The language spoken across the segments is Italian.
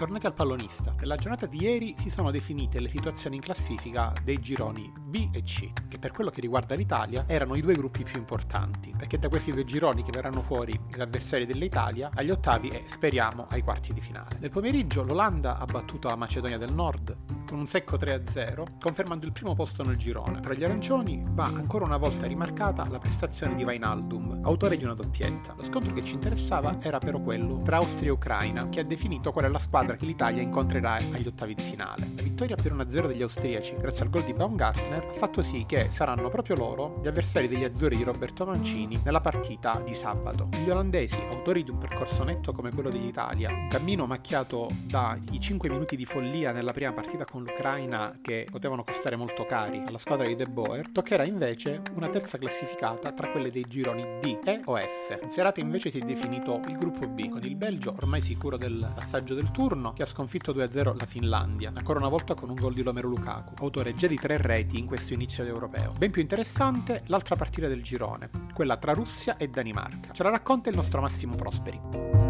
Bentornati al pallonista. Nella giornata di ieri si sono definite le situazioni in classifica dei gironi B e C, che per quello che riguarda l'Italia erano i due gruppi più importanti, perché da questi due gironi che verranno fuori gli avversari dell'Italia agli ottavi e speriamo ai quarti di finale. Nel pomeriggio l'Olanda ha battuto la Macedonia del Nord con un secco 3-0, confermando il primo posto nel girone. Per gli arancioni va ancora una volta rimarcata la prestazione di Vainaldum, autore di una doppietta. Lo scontro che ci interessava era però quello tra Austria e Ucraina, che ha definito qual è la squadra che l'Italia incontrerà agli ottavi di finale. La vittoria per 1-0 degli austriaci, grazie al gol di Baumgartner, ha fatto sì che saranno proprio loro gli avversari degli azzurri di Roberto Mancini nella partita di sabato. Gli olandesi, autori di un percorso netto come quello dell'Italia, un cammino macchiato dai 5 minuti di follia nella prima partita con l'Ucraina che potevano costare molto cari alla squadra di De Boer, toccherà invece una terza classificata tra quelle dei gironi D, E o F. In serata invece si è definito il gruppo B, con il Belgio ormai sicuro del passaggio del turno, che ha sconfitto 2-0 la Finlandia, ancora una volta con un gol di Lomero Lukaku, autore già di tre reti in questo inizio d'europeo. Ben più interessante l'altra partita del girone, quella tra Russia e Danimarca. Ce la racconta il nostro Massimo Prosperi.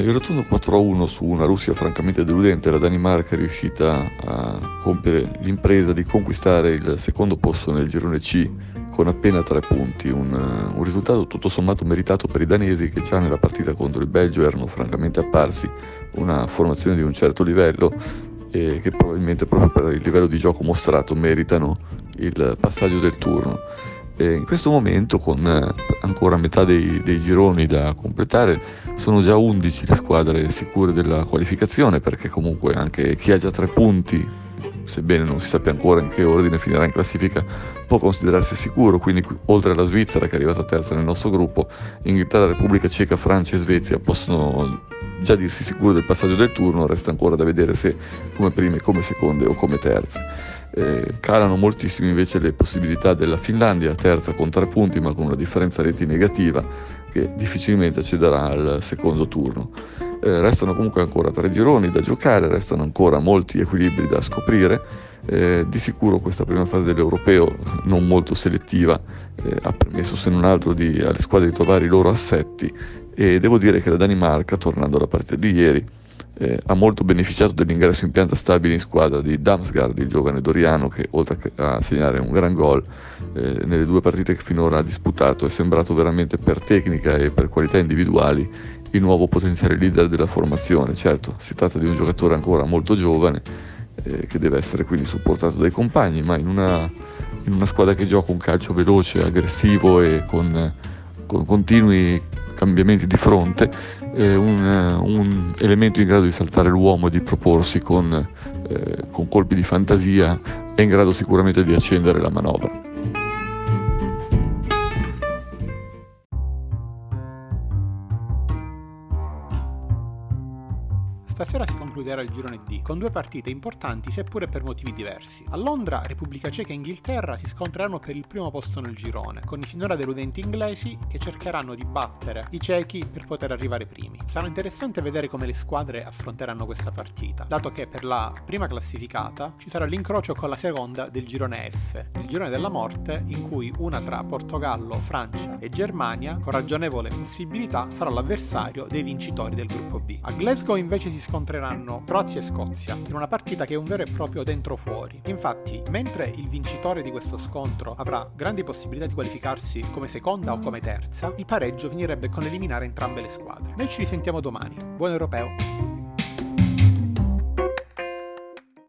Il rotondo 4-1 su una Russia francamente deludente, la Danimarca è riuscita a compiere l'impresa di conquistare il secondo posto nel girone C con appena tre punti, un, un, risultato tutto sommato meritato per i danesi che già nella partita contro il Belgio erano francamente apparsi una formazione di un certo livello e che probabilmente proprio per il livello di gioco mostrato meritano il passaggio del turno. E in questo momento, con eh, ancora metà dei, dei, gironi da completare, sono già 11 le squadre sicure della qualificazione, perché comunque anche chi ha già tre punti, sebbene non si sappia ancora in che ordine finirà in classifica, può considerarsi sicuro. Quindi, oltre alla Svizzera, che è arrivata terza nel nostro gruppo, Inghilterra, Repubblica Ceca, Francia e Svezia possono già dirsi sicuri del passaggio del turno, resta ancora da vedere se come prime, come seconde o come terze. Eh, calano moltissimo invece le possibilità della Finlandia, terza con tre punti ma con una differenza reti negativa che difficilmente accederà al secondo turno. Eh, restano comunque ancora tre gironi da giocare, restano ancora molti equilibri da scoprire. Eh, di sicuro questa prima fase dell'europeo, non molto selettiva, eh, ha permesso se non altro di, alle squadre di trovare i loro assetti e devo dire che la Danimarca, tornando alla partita di ieri, eh, ha molto beneficiato dell'ingresso in pianta stabile in squadra di Damsgaard, il giovane Doriano, che oltre a segnare un gran gol eh, nelle due partite che finora ha disputato è sembrato veramente per tecnica e per qualità individuali il nuovo potenziale leader della formazione. Certo, si tratta di un giocatore ancora molto giovane eh, che deve essere quindi supportato dai compagni, ma in una, in una squadra che gioca un calcio veloce, aggressivo e con, con continui cambiamenti di fronte, eh, un, un, elemento in grado di saltare l'uomo e di proporsi con, eh, con colpi di fantasia è in grado sicuramente di accendere la manovra. Stasera si concluderà il girone D con due partite importanti seppure per motivi diversi. A Londra Repubblica Ceca e Inghilterra si scontreranno per il primo posto nel girone, con i finora deludenti inglesi che cercheranno di battere i cechi per poter arrivare primi. Sarà interessante vedere come le squadre affronteranno questa partita, dato che per la prima classificata ci sarà l'incrocio con la seconda del girone F, il girone della morte in cui una tra Portogallo, Francia e Germania, con ragionevole possibilità, sarà l'avversario dei vincitori del gruppo B. A Glasgow invece si scontreranno Croazia e Scozia in una partita che è un vero e proprio dentro-fuori. Infatti, mentre il vincitore di questo scontro avrà grandi possibilità di qualificarsi come seconda o come terza, il pareggio finirebbe con eliminare entrambe le squadre. Noi ci risentiamo domani. Buon europeo!